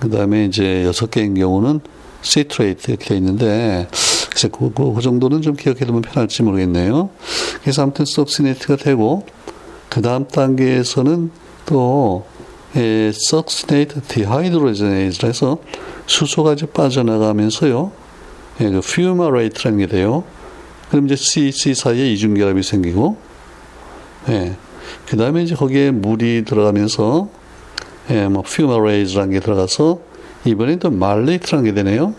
그 다음에 이제 여섯 개인 경우는 시트레이트 이렇게 돼 있는데, 그, 그, 그 정도는 좀 기억해 두면 편할지 모르겠네요. 그래서 아무튼 succinate가 되고, 그 다음 단계에서는 또, 예, succinate dehydrogenase라 해서 이제 빠져나가면서요, 예, 그 fumarate라는 게 돼요. 그럼 이제 C, C 사이에 이중결합이 생기고, 예, 그 다음에 이제 거기에 물이 들어가면서, 예, 뭐, fumarase라는 게 들어가서, 이번엔 또 malate라는 게 되네요.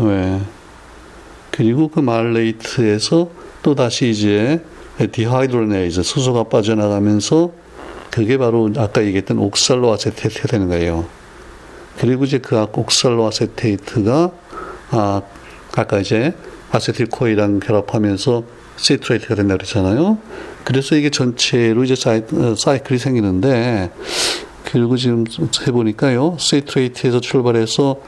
예. 그리고 그 malate에서 또 다시 이제 dehydrogenase, 수소가 빠져나가면서, 그게 바로 아까 얘기했던 oxaloacetate가 되는 거예요. 그리고 이제 그 oxaloacetate가 아, 아까 이제 acetyl-CoA랑 결합하면서 citrate가 된다 그랬잖아요. 그래서 이게 전체로 이제 사이, 어, 사이클이 생기는데 그리고 지금 해보니까요. citrate에서 출발해서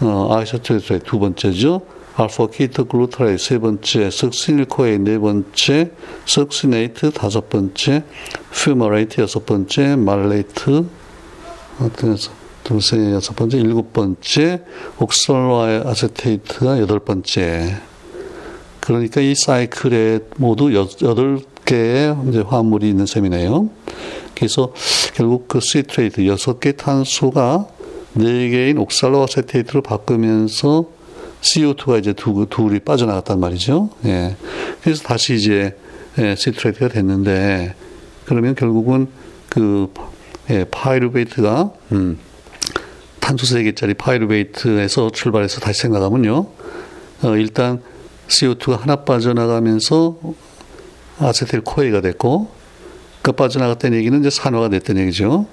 어, isocitrate 두 번째죠. alpha-ketoglutarate 세 번째, succinyl-CoA 네 번째, succinate 다섯 번째, fumarate 여섯 번째, malate 어떤 둘세 여섯 번째, 일곱 번째, oxaloacetate가 여덟 번째. 그러니까 이 사이클에 모두 여덟 개의 이제 화합물이 있는 셈이네요. 그래서 결국 그 citrate 여섯 개 탄소가 네 개인 oxaloacetate로 바꾸면서 CO2가 이제 두, 둘이 빠져나갔단 말이죠. 예. 그래서 다시 이제 예, citrate가 됐는데 그러면 결국은 그 예, pyruvate가 음, 탄소 세 개짜리 pyruvate에서 출발해서 다시 생각하면요. 어, 일단 CO2가 하나 빠져나가면서 acetyl-CoA가 됐고 그 빠져나갔다는 얘기는 이제 산화가 됐다는 얘기죠.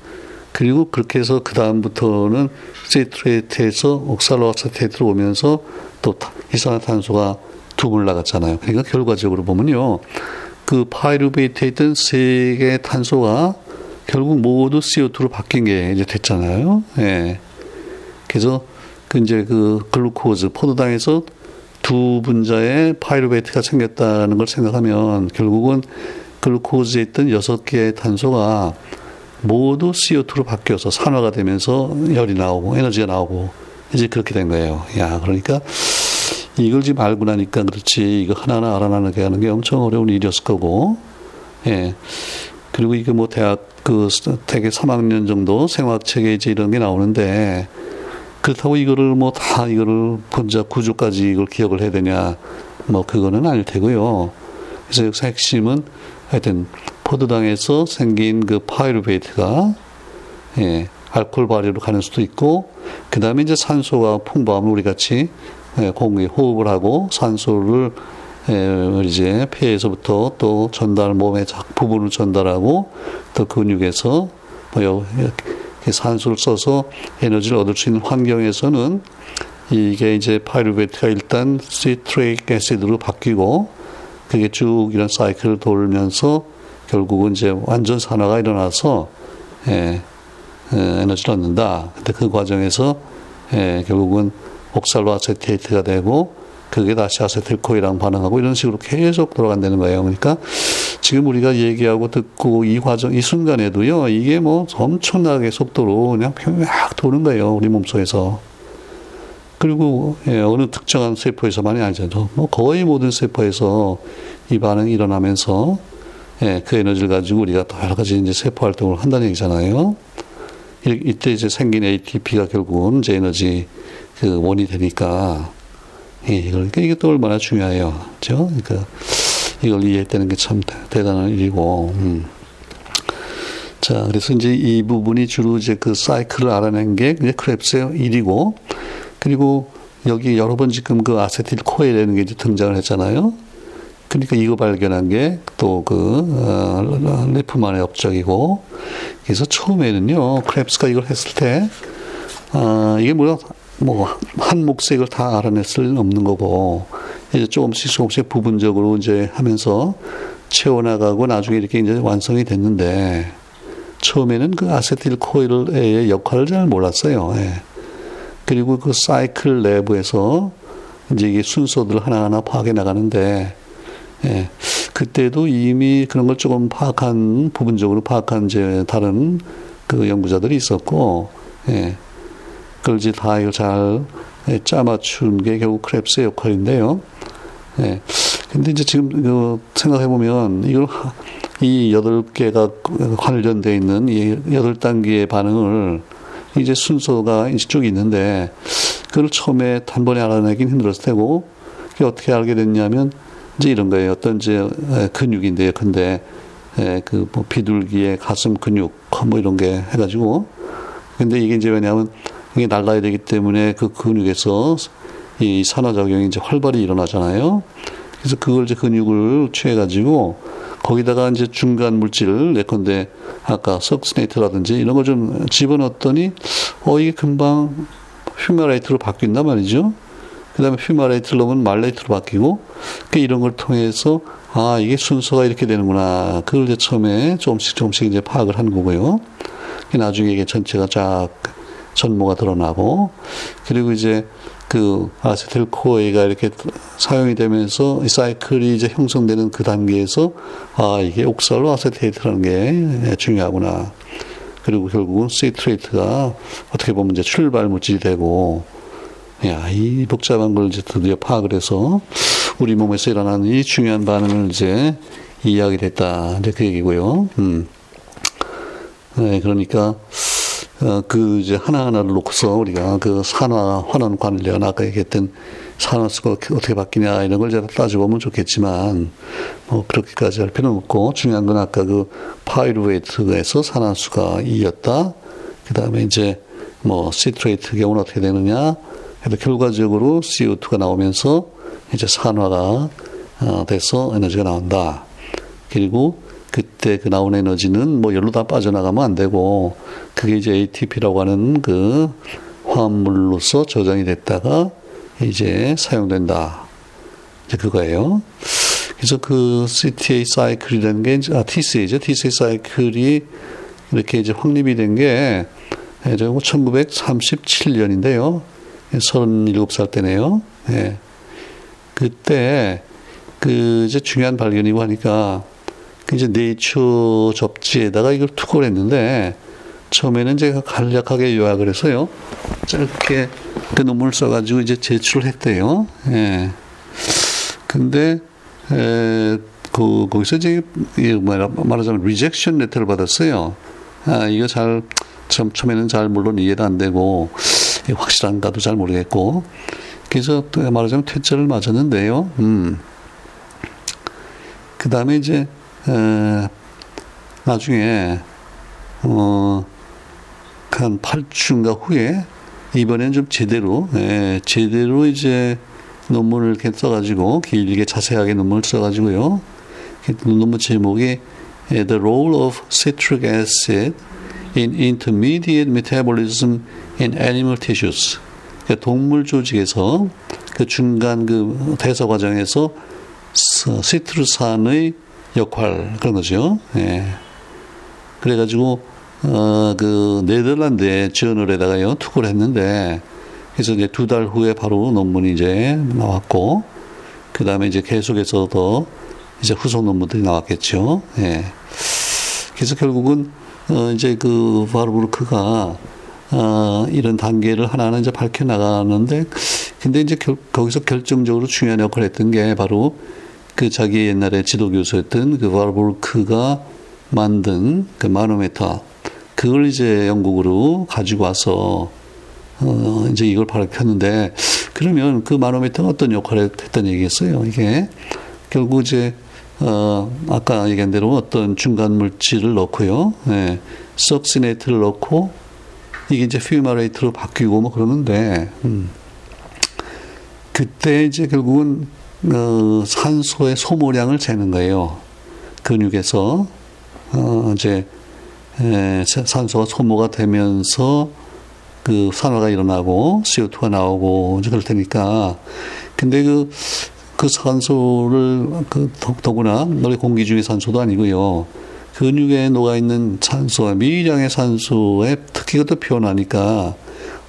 그리고 그렇게 해서 그 다음부터는 citrate에서 oxaloacetate로 오면서 또 이산화탄소가 둘 나갔잖아요. 그러니까 결과적으로 보면요. 그 pyruvate에 있던 세 개의 탄소가 결국 모두 CO2로 바뀐 게 이제 됐잖아요. 예. 그래서 그 이제 그 glucose 포도당에서 두 분자의 파이루베이트가 생겼다는 걸 생각하면 결국은 글루코즈에 있던 여섯 개의 탄소가 모두 CO2로 바뀌어서 산화가 되면서 열이 나오고 에너지가 나오고 이제 그렇게 된 거예요. 야, 그러니까 이걸 지금 알고 나니까 그렇지 이거 하나하나 알아나게 하는 게 엄청 어려운 일이었을 거고, 예. 그리고 이게 뭐 대학 그 대개 3학년 정도 생화학책에 이제 이런 게 나오는데 그렇다고 이거를 뭐 다 이거를 분자 구조까지 이걸 기억을 해야 되냐 뭐 그거는 아닐 테고요. 그래서 여기서 핵심은 하여튼 포도당에서 생긴 그 파이루베이트가 예, 알코올 발효로 가는 수도 있고 그 다음에 이제 산소가 풍부하면 우리 같이 예, 공기 호흡을 하고 산소를 예, 이제 폐에서부터 또 전달 몸의 작 부분을 전달하고 또 근육에서 뭐 산소를 써서 에너지를 얻을 수 있는 환경에서는 이게 이제 파이루베트가 일단 시트레이크 애시드로 바뀌고 그게 쭉 이런 사이클을 돌면서 결국은 이제 완전 산화가 일어나서 예, 예, 에너지를 얻는다. 근데 그 과정에서 예, 결국은 옥살로 아세테이트가 되고 그게 다시 아세틸코이랑 반응하고 이런 식으로 계속 돌아간다는 거예요. 그러니까 지금 우리가 얘기하고 듣고 이 과정, 이 순간에도요, 이게 뭐 엄청나게 속도로 그냥 막 도는 거예요. 우리 몸속에서. 그리고 예, 어느 특정한 세포에서만이 아니죠. 뭐 거의 모든 세포에서 이 반응이 일어나면서 예, 그 에너지를 가지고 우리가 여러 가지 이제 세포 활동을 한다는 얘기잖아요. 이 때 이제 생긴 ATP가 결국은 이제 에너지 그 원이 되니까 예, 이걸 그러니까 이게 또 얼마나 중요해요, 그렇죠? 그러니까 이걸 이해했다는 게 참 대단한 일이고. 음. 자, 그래서 이제 이 부분이 주로 이제 그 사이클을 알아낸 게 이제 크랩스의 일이고, 그리고 여기 여러 번 지금 그 아세틸 코에라는 게 이제 등장을 했잖아요. 그러니까 이거 발견한 게 또그 어, 레프만의 업적이고, 그래서 처음에는요, 크랩스가 이걸 했을 때, 아, 이게 뭐야, 뭐한 이걸 다 알아낼 수는 없는 거고 이제 조금씩 조금씩 부분적으로 이제 하면서 채워나가고 나중에 이렇게 이제 완성이 됐는데 처음에는 그 아세틸 코일의 역할을 잘 몰랐어요. 예. 그리고 그 사이클 내부에서 이제 이게 순서들 하나하나 파악해 나가는데 예. 그때도 이미 그런 걸 조금 파악한 부분적으로 파악한 이제 다른 그 연구자들이 있었고 예. 그걸 이제 다 이거 잘 예, 짜맞춘 게 결국 크랩스의 역할인데요. 예. 근데 이제 지금 그 생각해 보면 이걸 이 여덟 개가 관련되어 있는 이 여덟 단계의 반응을 이제 순서가 쭉 있는데 그걸 처음에 단번에 알아내긴 힘들었을 테고 그게 어떻게 알게 됐냐면 이제 이런 거예요. 어떤 이제 예, 근육인데요. 근데 그뭐 비둘기의 가슴 근육 뭐 이런 게 해가지고 근데 이게 이제 왜냐하면 이게 날라야 되기 때문에 그 근육에서 이 산화작용이 이제 활발히 일어나잖아요. 그래서 그걸 이제 근육을 취해가지고 거기다가 이제 중간 물질을 내건데 아까 석스네이트라든지 이런 거좀 집어넣었더니 어 이게 금방 휴마레이트로 바뀐단 말이죠. 그 다음에 휴마레이트를 넣으면 말레이트로 바뀌고 그 이런 걸 통해서 아 이게 순서가 이렇게 되는구나. 그걸 이제 처음에 조금씩 조금씩 이제 파악을 한 거고요. 나중에 이게 전체가 쫙 전모가 드러나고 그리고 이제 그 아세틸 코에가 이렇게 사용이 되면서 이 사이클이 이제 형성되는 그 단계에서 아 이게 옥살로 아세테이트라는 게 중요하구나. 그리고 결국은 시트레이트가 어떻게 보면 이제 출발 물질이 되고 야, 이 복잡한 걸 이제 드디어 파악을 해서 우리 몸에서 일어나는 이 중요한 반응을 이제 이해하게 됐다. 이제 그 얘기고요. 음. 네, 그러니까 어, 그 이제 하나하나를 놓고서 우리가 그 산화 환원 관련 아까 얘기했던 산화수가 어떻게 바뀌냐 이런 걸 제가 따져보면 좋겠지만 뭐 그렇게까지 할 필요는 없고 중요한 건 아까 그 파이루웨이트에서 산화수가 2였다. 그 다음에 이제 뭐 시트레이트 경우는 어떻게 되느냐. 그래서 결과적으로 CO2가 나오면서 이제 산화가 어, 돼서 에너지가 나온다. 그리고 그때 그 나온 에너지는 뭐 열로 다 빠져나가면 안 되고 그게 이제 ATP라고 하는 그 화합물로서 저장이 됐다가 이제 사용된다. 이제 그거예요. 그래서 그 CTA 사이클이라는 게, 아, TCA죠. TCA 사이클이 이렇게 이제 확립이 된 게, 1937년인데요. 37살 때네요. 예. 그때, 그, 이제 중요한 발견이고 하니까, 그 이제 네이처 접지에다가 이걸 투고를 했는데 처음에는 제가 간략하게 요약을 해서요. 짧게 그 논문을 써가지고 이제 제출했대요. 예. 근데, 에, 그, 거기서 이제, 말하자면 rejection letter를 받았어요. 아, 이거 잘, 참, 처음에는 잘 물론 이해도 안 되고, 확실한가도 잘 모르겠고, 그래서 말하자면 퇴짜를 맞았는데요. 음. 그 다음에 이제, 에, 나중에 어, 한 8주인가 후에 이번엔 좀 제대로 에, 제대로 이제 논문을 이렇게 써가지고 길게 자세하게 논문을 써가지고요. 논문 제목이 The Role of Citric Acid in intermediate metabolism in animal tissues. 그러니까 동물 조직에서 그 중간 그 대사 과정에서 시트루산의 역할 그런 거죠. 예. 그래가지고 어 그 네덜란드의 저널에다가요 투고를 했는데 그래서 이제 두 달 후에 바로 논문이 이제 나왔고 그 다음에 이제 계속해서 더 이제 후속 논문들이 나왔겠죠. 예. 그래서 결국은 어 이제 그 바르부르크가 어 이런 단계를 하나는 이제 밝혀 나가는데 근데 이제 결, 거기서 결정적으로 중요한 역할을 했던 게 바로 그 자기 옛날에 지도 교수였던 그 바르부르크가 만든 그 마노메타 그걸 이제 영국으로 가지고 와서 어 이제 이걸 발표했는데 그러면 그 마노메터가 어떤 역할을 했던 얘기겠어요. 이게 결국 이제 어 아까 얘기한 대로 어떤 중간 물질을 넣고요. 예. 석시네이트를 넣고 이게 이제 퓨마레이트로 바뀌고 뭐 그러는데 음. 그때 이제 결국은 어, 산소의 소모량을 재는 거예요. 근육에서 어, 이제 에, 산소가 소모가 되면서 그 산화가 일어나고 CO2가 나오고 이제 그럴 테니까 근데 그, 그 산소를 그 더구나 너희 공기 중의 산소도 아니고요. 근육에 녹아 있는 산소와 미량의 산소의 특기가 또 표현하니까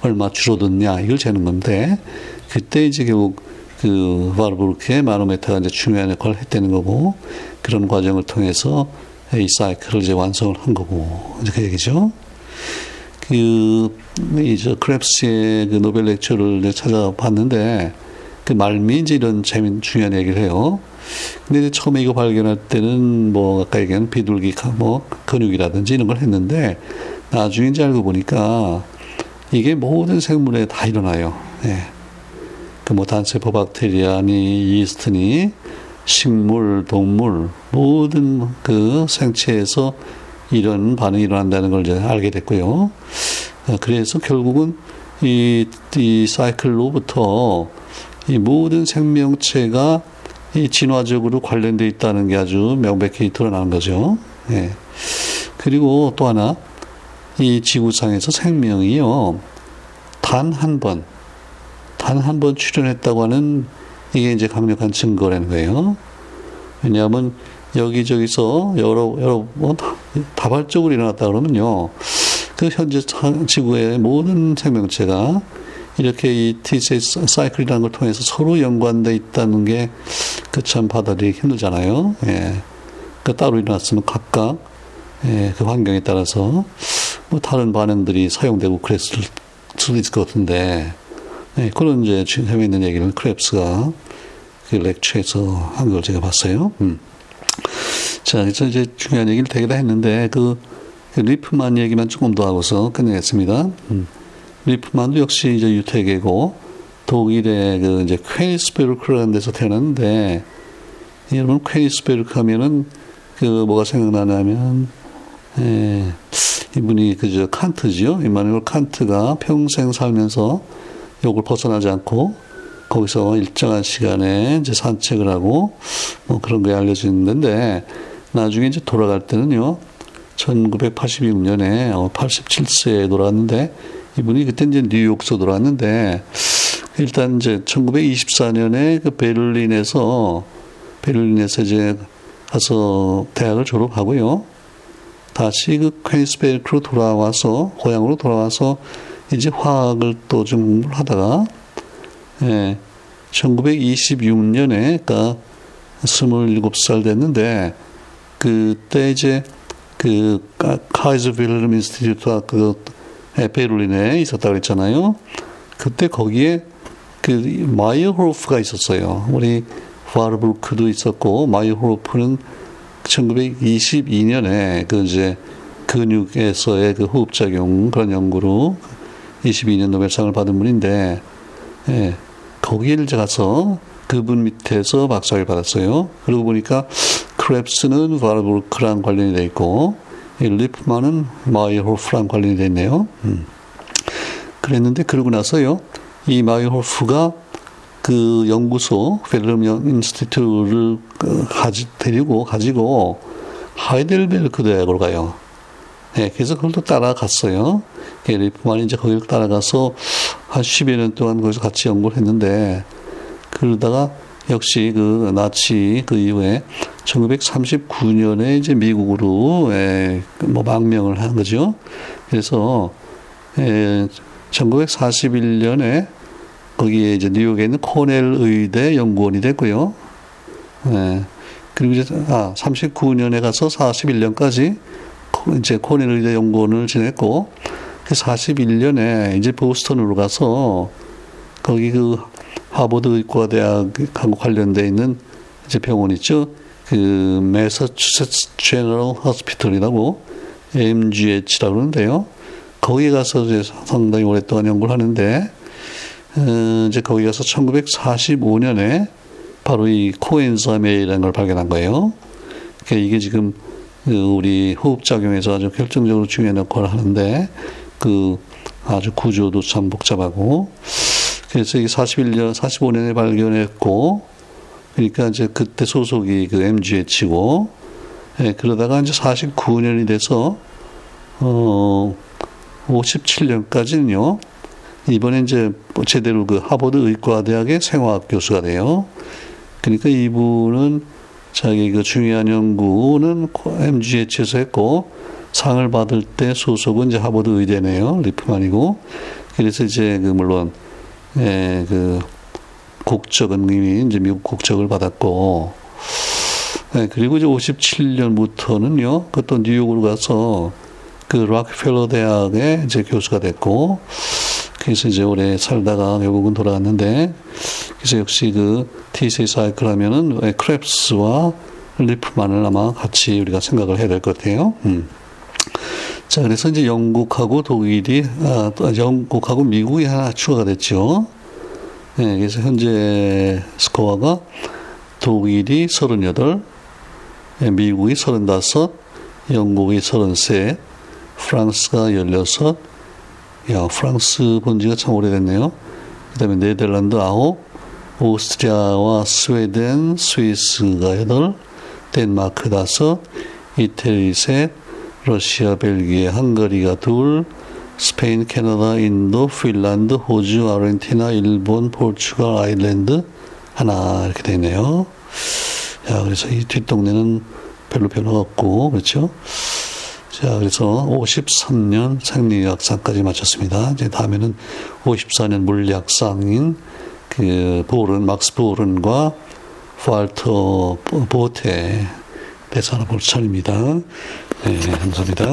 얼마 줄어들냐 이걸 재는 건데 그때 이제 결국 그 바르부르크의 마노메타가 이제 중요한 역할을 했다는 거고 그런 과정을 통해서 이 사이클을 이제 완성을 한 거고 이제 그 얘기죠. 그 이제 크랩스의 그 노벨 렉처를 찾아봤는데 그 말미 이제 이런 재미 중요한 얘기를 해요. 근데 이제 처음에 이거 발견할 때는 뭐 아까 얘기한 비둘기 뭐 근육이라든지 이런 걸 했는데 나중에 이제 알고 보니까 이게 모든 생물에 다 일어나요. 예. 그뭐 단세포 박테리아니 이스트니 식물, 동물 모든 그 생체에서 이런 반응이 일어난다는 걸 이제 알게 됐고요. 어, 그래서 결국은 이, 이 사이클로부터 이 모든 생명체가 이 진화적으로 관련돼 있다는 게 아주 명백히 드러나는 거죠. 예. 그리고 또 하나 이 지구상에서 생명이요 단 한 번, 단 한 번 출현했다고 하는 이게 이제 강력한 증거라는 거예요. 왜냐하면 여기저기서 여러 여러 뭐 다발적으로 일어났다 그러면요. 그 현재 지구의 모든 생명체가 이렇게 이 T세 사이클이라는 걸 통해서 서로 연관돼 있다는 게 그 참 받아들이기 힘들잖아요. 예. 그 따로 일어났으면 각각 예, 그 환경에 따라서 뭐 다른 반응들이 사용되고 그랬을 수도 있을 것 같은데 예, 그런 이제 재미있는 얘기를 크렙스가 그 lecture에서 한 걸 제가 봤어요. 음. 자, 그래서 이제 중요한 얘기를 되게 다 했는데 그, 그 리프만 얘기만 조금 더 하고서 끝내겠습니다. 음. 리프만도 역시 이제 유태계고 독일의 그 이제 퀘이스베르크라는 데서 태어났는데 여러분 퀘이스베르크 하면은 그 뭐가 생각나냐면 예, 이분이 그저 칸트지요. 이마누엘 칸트가 평생 살면서 욕을 벗어나지 않고 거기서 일정한 시간에 이제 산책을 하고 뭐 그런 게 알려지는데 나중에 이제 돌아갈 때는요. 1986년에 87세에 어, 돌아왔는데 이분이 그때 이제 뉴욕서 돌아왔는데 일단 이제 1924년에 그 베를린에서 베를린에서 이제 가서 대학을 졸업하고요. 다시 그 퀘인스베르크로 돌아와서 고향으로 돌아와서 이제 화학을 또 좀 공부를 하다가 예, 1926년에 그러니까 27살 됐는데 그때 이제 그 카이저 빌헬름 Institute가 그 베를린에 있었다고 했잖아요. 그때 거기에 그 마이어호프가 있었어요. 우리 바르부르크도 있었고 마이어호프는 1922년에 그 이제 근육에서의 그 호흡작용 그런 연구로 22년 노벨상을 받은 분인데 예, 거기를 가서 그분 밑에서 박사를 받았어요. 그러고 보니까 크렙스는 바르부르크랑 관련이 돼 있고 리프만은 마이어호프랑 관련이 돼 있네요. 음. 그랬는데 그러고 나서요. 이 마이어호프가 그 연구소 빌헬름 Institute를 그 가지, 데리고 가지고 하이델베르크 대학으로 가요. 예, 그래서 그걸 또 따라갔어요. 리프만이 이제 거기를 따라가서 한 10여 년 동안 거기서 같이 연구를 했는데, 그러다가 역시 그 나치 그 이후에 1939년에 이제 미국으로 예, 뭐 망명을 한 거죠. 그래서 예, 1941년에 거기에 이제 뉴욕에 있는 코넬 의대 연구원이 됐고요. 예, 그리고 이제 아 39년에 가서 41년까지 이제 코넬 의대 연구원을 지냈고 그 41년에 이제 보스턴으로 가서 거기 그 하버드 의과대학하고 관련돼 있는 이제 병원 있죠. 그 매사추세츠 제너럴 호스피털이라고 MGH라고 그러는데요. 거기 가서 이제 상당히 오랫동안 연구를 하는데 어, 이제 거기 가서 1945년에 바로 이 코엔자메이라는 걸 발견한 거예요. 그러니까 이게 지금 그 우리 호흡 작용에서 아주 결정적으로 중요한 역할을 하는데 그 아주 구조도 참 복잡하고 그래서 이게 41년, 45년에 발견했고 그러니까 이제 그때 소속이 그 MGH고 예, 그러다가 이제 49년이 돼서 어 57년까지는요. 이번에 이제 제대로 그 하버드 의과대학의 생화학 교수가 돼요. 그러니까 이분은 자기 그 중요한 연구는 MGH에서 했고 상을 받을 때 소속은 이제 하버드 의대네요. 리프만이고. 그래서 이제 그 물론 예, 그 국적은 이미 이제 미국 국적을 받았고 예, 그리고 이제 57년부터는요. 그것도 뉴욕으로 가서 그 락펠러 대학의 이제 교수가 됐고 그래서 이제 오래 살다가 결국은 돌아왔는데 그래서 역시 그 TC 사이클 하면은 크랩스와 리프만을 아마 같이 우리가 생각을 해야 될 것 같아요. 음. 자, 그래서 이제 영국하고 독일이, 아, 또 영국하고 미국이 하나 추가가 됐죠. 네, 그래서 현재 스코어가 독일이 38, 미국이 35, 영국이 33, 프랑스가 16, 야, 프랑스 본 지가 참 오래됐네요. 그 다음에 네덜란드 9, 오스트리아와 스웨덴, 스위스가 8, 덴마크 5, 이태리 셋, 러시아, 벨기에, 헝가리가 둘, 스페인, 캐나다, 인도, 핀란드, 호주, 아르헨티나, 일본, 포르투갈, 아일랜드 하나 이렇게 되네요. 야, 그래서 이 뒷동네는 별로 변화가 없고 그렇죠? 자, 그래서 53년 생리학상까지 마쳤습니다. 이제 다음에는 54년 물리학상인 그 보른, 막스 보른과 팔터 보테 대사 알아볼 차례입니다. 네, 감사합니다.